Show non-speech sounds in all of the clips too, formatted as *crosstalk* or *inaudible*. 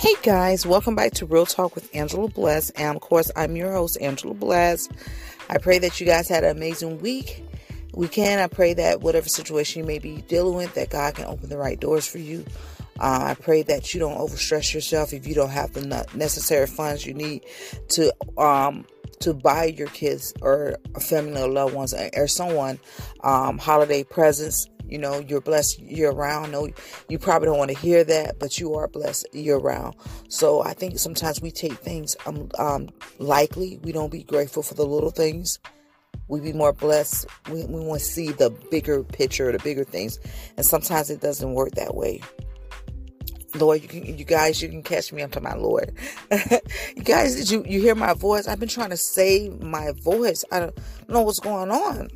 Hey guys, welcome back to Real Talk with Angela Bless. And of course, I'm your host, Angela Bless. I pray that you guys had an amazing week. Weekend, I pray that whatever situation you may be dealing with, that God can open the right doors for you. Uh, I pray that you don't overstress yourself if you don't have the necessary funds you need to um, to buy your kids or family or loved ones or someone um, holiday presents you know, you're blessed year round. No, you probably don't want to hear that, but you are blessed year round. So I think sometimes we take things um, um likely. We don't be grateful for the little things. We be more blessed. We, we want to see the bigger picture, the bigger things, and sometimes it doesn't work that way. Lord, you can, you guys, you can catch me. I'm talking about Lord. *laughs* you guys, did you you hear my voice? I've been trying to save my voice. I don't know what's going on.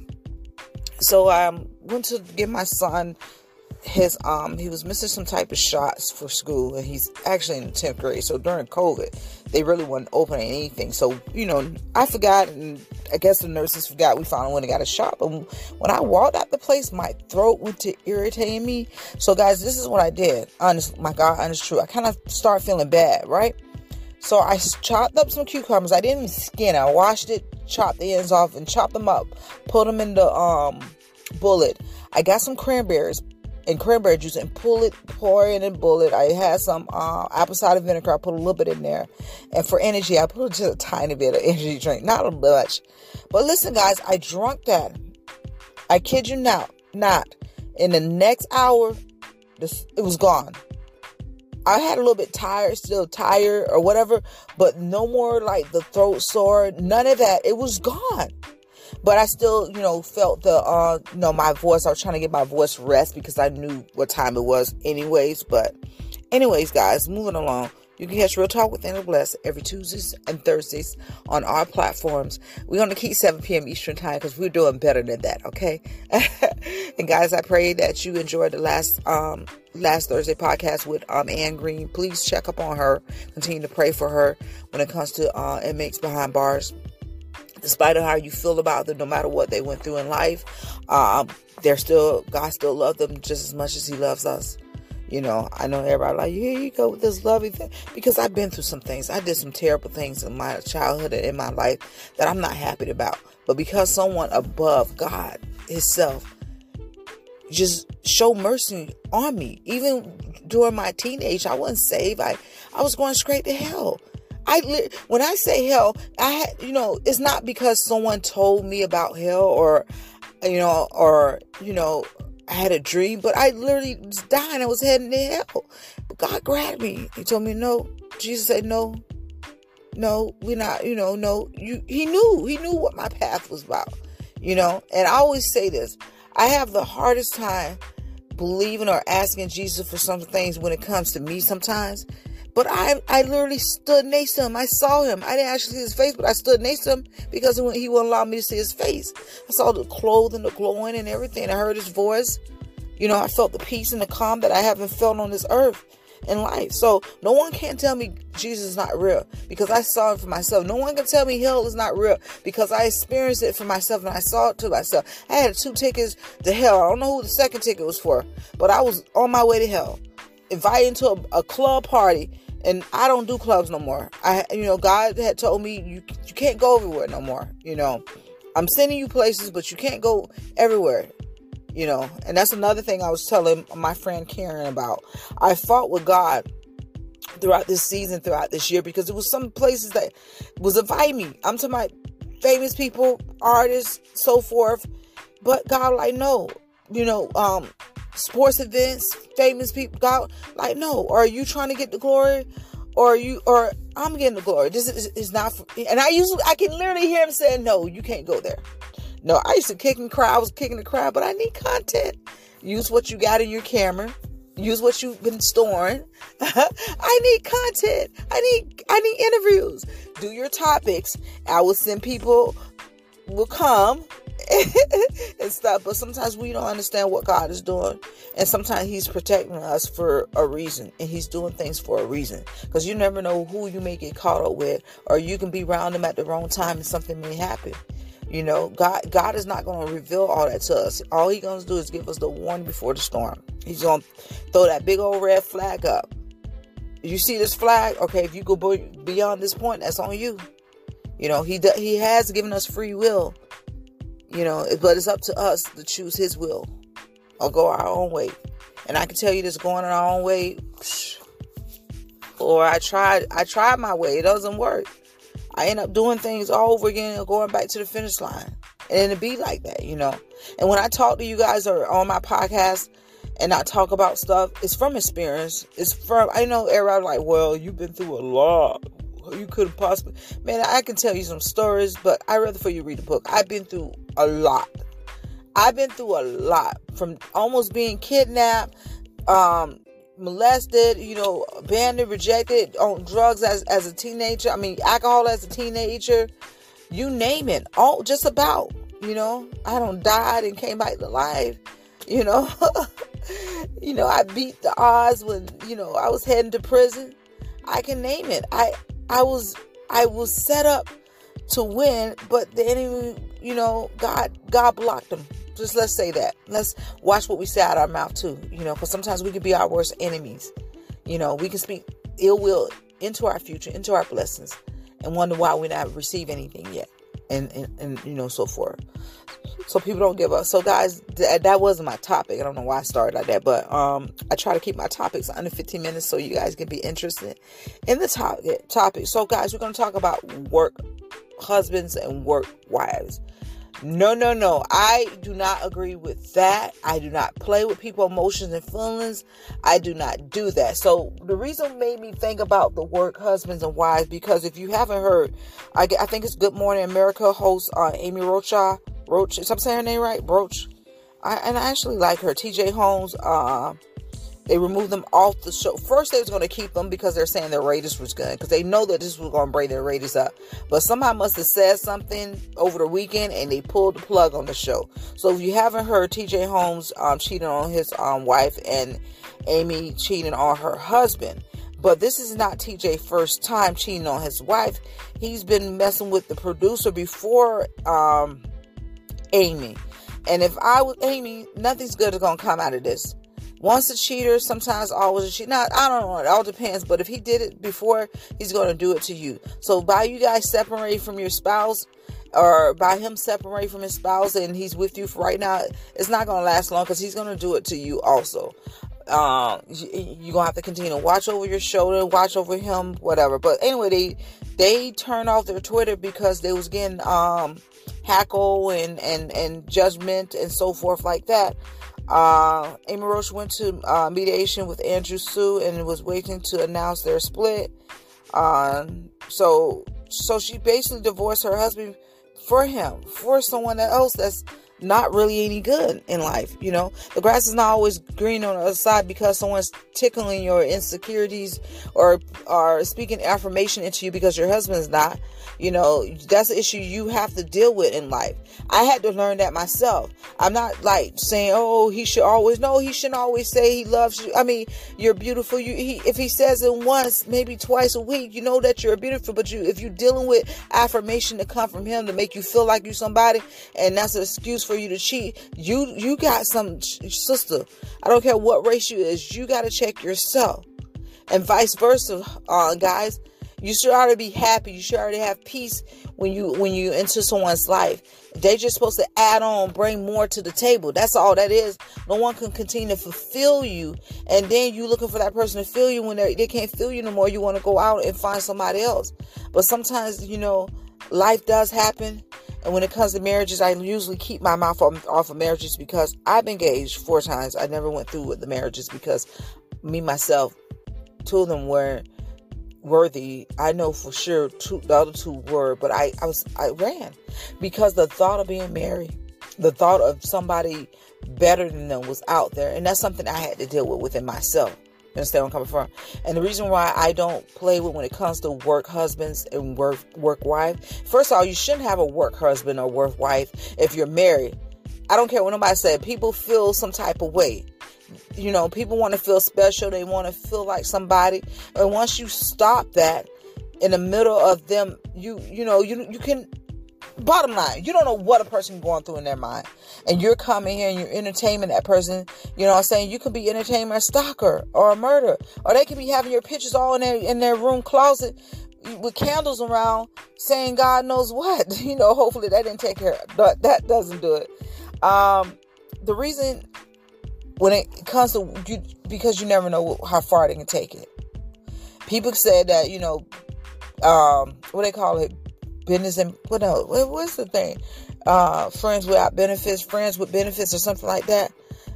So um, went to get my son his um he was missing some type of shots for school and he's actually in the 10th grade. So during covid they really weren't opening anything. So you know i forgot and i guess the nurses forgot we finally went and got a shot. But when i walked out the place my throat went to irritating me. So guys this is what i did. Honest my god honest true i kind of start feeling bad right? So i chopped up some cucumbers. I didn't even skin. I washed it chopped the ends off and chopped them up. Put them in the um bullet. I got some cranberries and cranberry juice and pull it, pour it in a bullet. I had some uh, apple cider vinegar. I put a little bit in there. And for energy, I put just a tiny bit of energy drink, not a much. But listen, guys, I drunk that. I kid you not, not. In the next hour, this, it was gone. I had a little bit tired, still tired or whatever, but no more like the throat sore, none of that. It was gone but I still, you know, felt the, uh, you know, my voice. I was trying to get my voice rest because I knew what time it was, anyways. But, anyways, guys, moving along. You can catch Real Talk with Anna Bless every Tuesdays and Thursdays on our platforms. We're going to keep 7 p.m. Eastern Time because we're doing better than that, okay? *laughs* and guys, I pray that you enjoyed the last um last Thursday podcast with um Ann Green. Please check up on her. Continue to pray for her when it comes to uh, inmates behind bars despite of how you feel about them, no matter what they went through in life, um, they're still God still loves them just as much as He loves us. You know, I know everybody like, here you go with this loving thing. Because I've been through some things. I did some terrible things in my childhood and in my life that I'm not happy about. But because someone above God Himself just show mercy on me. Even during my teenage, I wasn't saved. I, I was going straight to hell. I when I say hell, I had you know it's not because someone told me about hell or you know or you know I had a dream, but I literally was dying. I was heading to hell. But God grabbed me. He told me no. Jesus said no, no, we're not. You know, no. You. He knew. He knew what my path was about. You know, and I always say this. I have the hardest time believing or asking Jesus for some things when it comes to me sometimes but I, I literally stood next to him. I saw him. I didn't actually see his face, but I stood next to him because he wouldn't allow me to see his face. I saw the clothing, the glowing, and everything. I heard his voice. You know, I felt the peace and the calm that I haven't felt on this earth in life. So no one can tell me Jesus is not real because I saw it for myself. No one can tell me hell is not real because I experienced it for myself and I saw it to myself. I had two tickets to hell. I don't know who the second ticket was for, but I was on my way to hell, invited to a, a club party and I don't do clubs no more. I, you know, God had told me you you can't go everywhere no more. You know, I'm sending you places, but you can't go everywhere. You know, and that's another thing I was telling my friend Karen about. I fought with God throughout this season, throughout this year, because it was some places that was inviting me. I'm to my famous people, artists, so forth. But God, like, no, you know, um, sports events, famous people. God, like, no. Are you trying to get the glory, or you, or I'm getting the glory? This is, is not. For, and I usually, I can literally hear him saying, "No, you can't go there." No, I used to kick and cry. I was kicking the crowd, but I need content. Use what you got in your camera. Use what you've been storing. *laughs* I need content. I need I need interviews. Do your topics. I will send people will come *laughs* and stuff. But sometimes we don't understand what God is doing. And sometimes He's protecting us for a reason. And He's doing things for a reason. Because you never know who you may get caught up with. Or you can be around them at the wrong time and something may happen. You know, God God is not going to reveal all that to us. All He's going to do is give us the warning before the storm. He's going to throw that big old red flag up. You see this flag? Okay, if you go beyond this point, that's on you. You know, he he has given us free will. You know, but it's up to us to choose his will or go our own way. And I can tell you this going our own way, or I tried I tried my way, it doesn't work. I end up doing things all over again and going back to the finish line. And it'd be like that, you know. And when I talk to you guys or on my podcast and I talk about stuff, it's from experience. It's from I know everybody like, well, you've been through a lot. You couldn't possibly man, I can tell you some stories, but I rather for you read the book. I've been through a lot. I've been through a lot from almost being kidnapped, um, molested, you know, abandoned, rejected, on drugs as, as a teenager. I mean, alcohol as a teenager. You name it. All just about. You know, I don't died and came back to life. You know, *laughs* you know, I beat the odds when you know I was heading to prison. I can name it. I I was I was set up to win, but the enemy, you know, God God blocked them. Just let's say that. Let's watch what we say out our mouth too, you know, because sometimes we can be our worst enemies. You know, we can speak ill will into our future, into our blessings, and wonder why we not receive anything yet, and and, and you know so forth. So people don't give up. So guys, th- that wasn't my topic. I don't know why I started like that, but um, I try to keep my topics under 15 minutes so you guys can be interested in the topic. Topic. So guys, we're gonna talk about work husbands and work wives. No, no, no. I do not agree with that. I do not play with people's emotions and feelings. I do not do that. So the reason made me think about the work husbands and wives because if you haven't heard, I, I think it's Good Morning America host uh, Amy Rocha. Roach, is I'm saying her name right? Broach. I, and I actually like her. TJ Holmes. Uh, they removed them off the show. First, they was going to keep them because they're saying their ratings was good because they know that this was going to bring their ratings up. But somebody must have said something over the weekend and they pulled the plug on the show. So if you haven't heard, T.J. Holmes um, cheating on his um, wife and Amy cheating on her husband. But this is not TJ first time cheating on his wife. He's been messing with the producer before um, Amy. And if I was Amy, nothing's good is gonna come out of this once a cheater, sometimes always a cheater. Now, I don't know. It all depends. But if he did it before, he's going to do it to you. So by you guys separating from your spouse, or by him separating from his spouse and he's with you for right now, it's not going to last long because he's going to do it to you also. Um, you're gonna have to continue to watch over your shoulder, watch over him, whatever. But anyway, they they turned off their Twitter because they was getting um hackle and and and judgment and so forth like that. Uh, Amy Roach went to uh, mediation with Andrew Shue and was waiting to announce their split. Uh, so, so she basically divorced her husband for him, for someone else that's not really any good in life. You know, the grass is not always green on the other side because someone's tickling your insecurities or are speaking affirmation into you because your husband's not. You know, that's an issue you have to deal with in life. I had to learn that myself. I'm not like saying, "Oh, he should always." No, he shouldn't always say he loves you. I mean, you're beautiful. You, he, if he says it once, maybe twice a week, you know that you're beautiful. But you, if you're dealing with affirmation to come from him to make you feel like you're somebody, and that's an excuse for you to cheat, you you got some sister. I don't care what race you is. You got to check yourself, and vice versa, uh, guys you should already be happy. You should already have peace when you when you enter someone's life. They're just supposed to add on, bring more to the table. That's all that is. No one can continue to fulfill you, and then you looking for that person to fill you when they can't fill you no more. You want to go out and find somebody else. But sometimes, you know, life does happen. And when it comes to marriages, I usually keep my mouth off, of marriages because I've been engaged four times. I never went through with the marriages because me myself, two of them weren't worthy. I know for sure two, the other two were, but I, I was I ran because the thought of being married, the thought of somebody better than them was out there, and that's something I had to deal with within myself. Understand where I'm coming from? And the reason why I don't play with when it comes to work husbands and work work wife. First of all, you shouldn't have a work husband or work wife if you're married. I don't care what nobody said. People feel some type of way you know, people want to feel special. They want to feel like somebody. And once you stop that in the middle of them, you you know, you you can bottom line, you don't know what a person going through in their mind. And you're coming here and you're entertaining that person. You know what I'm saying? You could be entertaining a stalker or a murderer. Or they could be having your pictures all in their in their room closet with candles around saying God knows what. *laughs* You know, hopefully that didn't take care but that doesn't do it. Um the reason when it comes to you because you never know how far they can take it. People said that, you know, um, what they call it, business and what else? What's the thing? Uh, friends without benefits, friends with benefits, or something like that.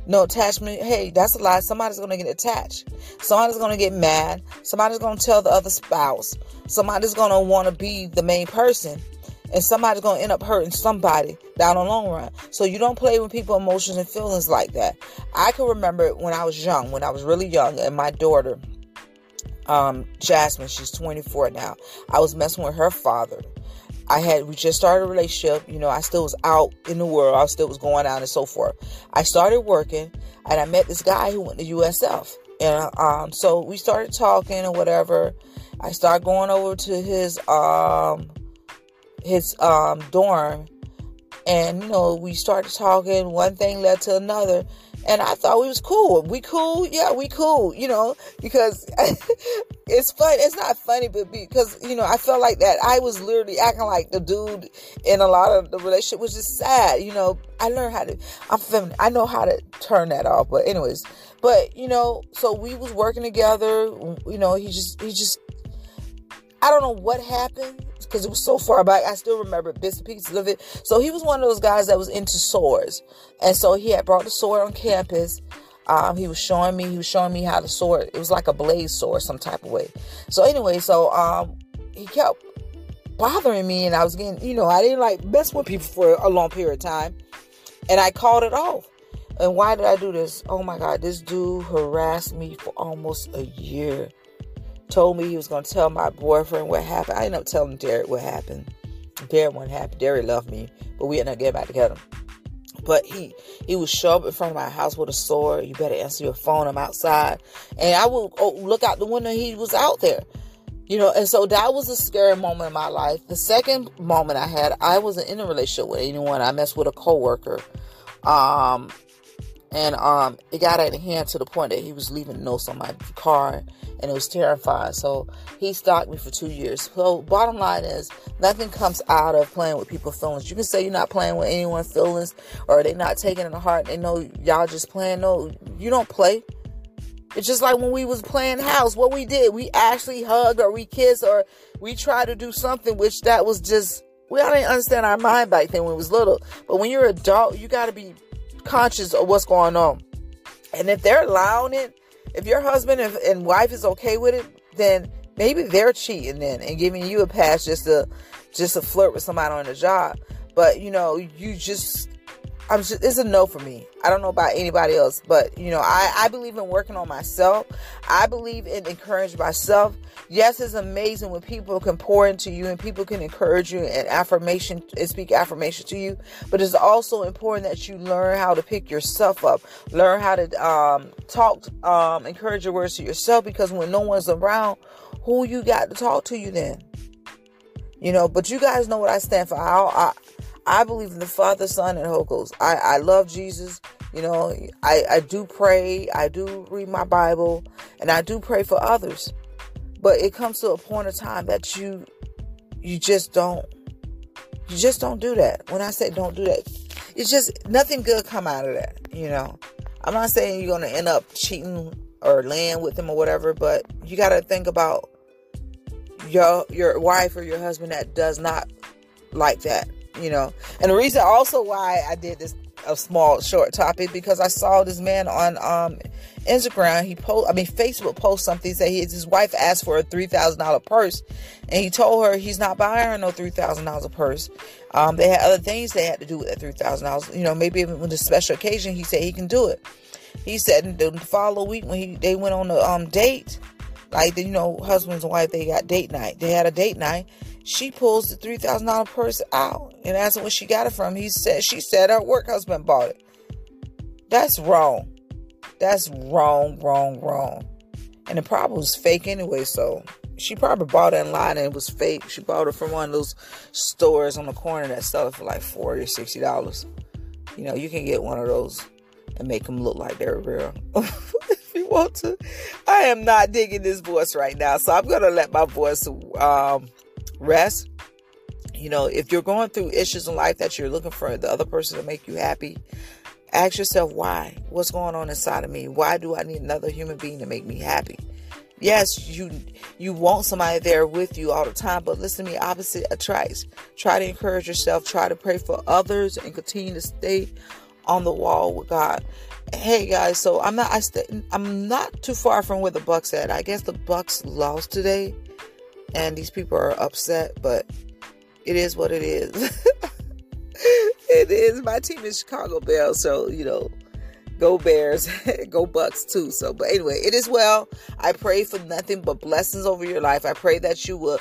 No attachment. Hey, that's a lie. Somebody's going to get attached. Somebody's going to get mad. Somebody's going to tell the other spouse. Somebody's going to want to be the main person. And somebody's going to end up hurting somebody down the long run. So you don't play with people's emotions and feelings like that. I can remember when I was young, when I was really young, and my daughter, um, Jasmine, she's 24 now. I was messing with her father. I had we just started a relationship. You know, I still was out in the world. I still was going out and so forth. I started working, and I met this guy who went to USF, and um, so we started talking or whatever. I started going over to his um his um dorm, and you know we started talking. One thing led to another, and I thought we was cool. We cool, yeah, we cool, you know, because *laughs* it's fun. It's not funny, but because you know, I felt like that I was literally acting like the dude in a lot of the relationship, which is sad. You know, I learned how to. I'm feminine. I know how to turn that off. But anyways, but you know, so we was working together. You know, he just he just. I don't know what happened because it was so far back. I still remember bits and pieces of it. So he was one of those guys that was into swords. And so he had brought the sword on campus. Um, he was showing me, he was showing me how the sword, it was like a blade sword, some type of way. So anyway, so um, he kept bothering me and I was getting, you know, I didn't like mess with people for a long period of time. And I called it off. And why did I do this? Oh my God, this dude harassed me for almost a year told me he was going to tell my boyfriend what happened. I ended up telling Derek what happened. Derek wasn't happy. Derek loved me, but we ended up getting back together. But he he would show up in front of my house with a sword. You better answer your phone. I'm outside, and I would oh, look out the window. He was out there, you know. And so that was a scary moment in my life. The second moment I had, I wasn't in a relationship with anyone. I messed with a coworker. Um, and um, it got out of hand to the point that he was leaving notes on my car, and it was terrifying. So he stalked me for two years. So bottom line is, nothing comes out of playing with people's feelings. You can say you're not playing with anyone's feelings, or they're not taking it to heart. They know y'all just playing. No, you don't play. It's just like when we was playing house. What we did, we actually hugged or we kissed or we tried to do something which that was just we all didn't understand our mind back then when we was little. But when you're adult, you got to be conscious of what's going on. And if they're allowing it, if your husband and wife is okay with it, then maybe they're cheating then and giving you a pass just to just to flirt with somebody on the job. But you know, you just I'm just, it's a no for me. I don't know about anybody else, but you know, I, I believe in working on myself. I believe in encouraging myself. Yes, it's amazing when people can pour into you and people can encourage you and affirmation and speak affirmation to you. But it's also important that you learn how to pick yourself up, learn how to um, talk, um, encourage your words to yourself because when no one's around, who you got to talk to you then? You know, but you guys know what I stand for. I, I I believe in the Father, Son, and Holy Ghost. I, I love Jesus. You know, I, I do pray, I do read my Bible, and I do pray for others. But it comes to a point of time that you you just don't you just don't do that. When I say don't do that, it's just nothing good come out of that, you know. I'm not saying you're gonna end up cheating or laying with them or whatever, but you gotta think about your your wife or your husband that does not like that you know. And the reason also why I did this a small short topic because I saw this man on um Instagram. He post, I mean Facebook post something. Say his wife asked for a three thousand dollar purse, and he told her he's not buying her no three thousand dollars purse. Um, they had other things they had to do with that three thousand dollars. You know, maybe even with a special occasion, he said he can do it. He said the following week when he they went on a um date, like you know husbands and wife they got date night. They had a date night she pulls the three thousand dollar purse out and asks him where she got it from. He said she said her work husband bought it. That's wrong. That's wrong, wrong, wrong. And the problem was fake anyway, so she probably bought it online and it was fake. She bought it from one of those stores on the corner that sell it for like forty or sixty dollars. You know, you can get one of those and make them look like they're real. *laughs* if you want to, I am not digging this voice right now, so I'm gonna let my voice um, rest. You know, if you're going through issues in life that you're looking for the other person to make you happy, ask yourself why. What's going on inside of me? Why do I need another human being to make me happy? Yes, you you want somebody there with you all the time, but listen to me, opposite attracts. Try to encourage yourself, try to pray for others and continue to stay on the wall with God. Hey guys, so I'm not I st- I'm not too far from where the Bucs at. I guess the Bucs lost today and these people are upset, but it is what it is. *laughs* it is my team is Chicago Bears, so you know go Bears, *laughs* go Bucs too. So, but anyway, it is well. I pray for nothing but blessings over your life. I pray that you will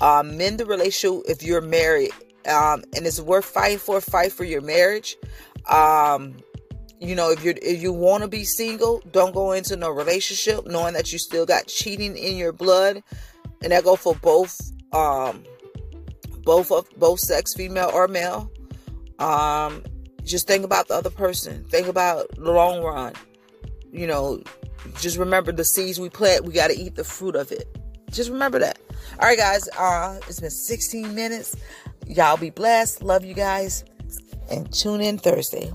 um, mend the relationship if you're married, um, and it's worth fighting for. Fight for your marriage. Um, you know, if you if you want to be single, don't go into no relationship knowing that you still got cheating in your blood, and that go for both um both of both sex, female or male. Um, just think about the other person. Think about the long run. You know, just remember the seeds we plant, we got to eat the fruit of it. Just remember that. All right, guys. Uh, it's been 16 minutes. Y'all be blessed. Love you guys. And tune in Thursday.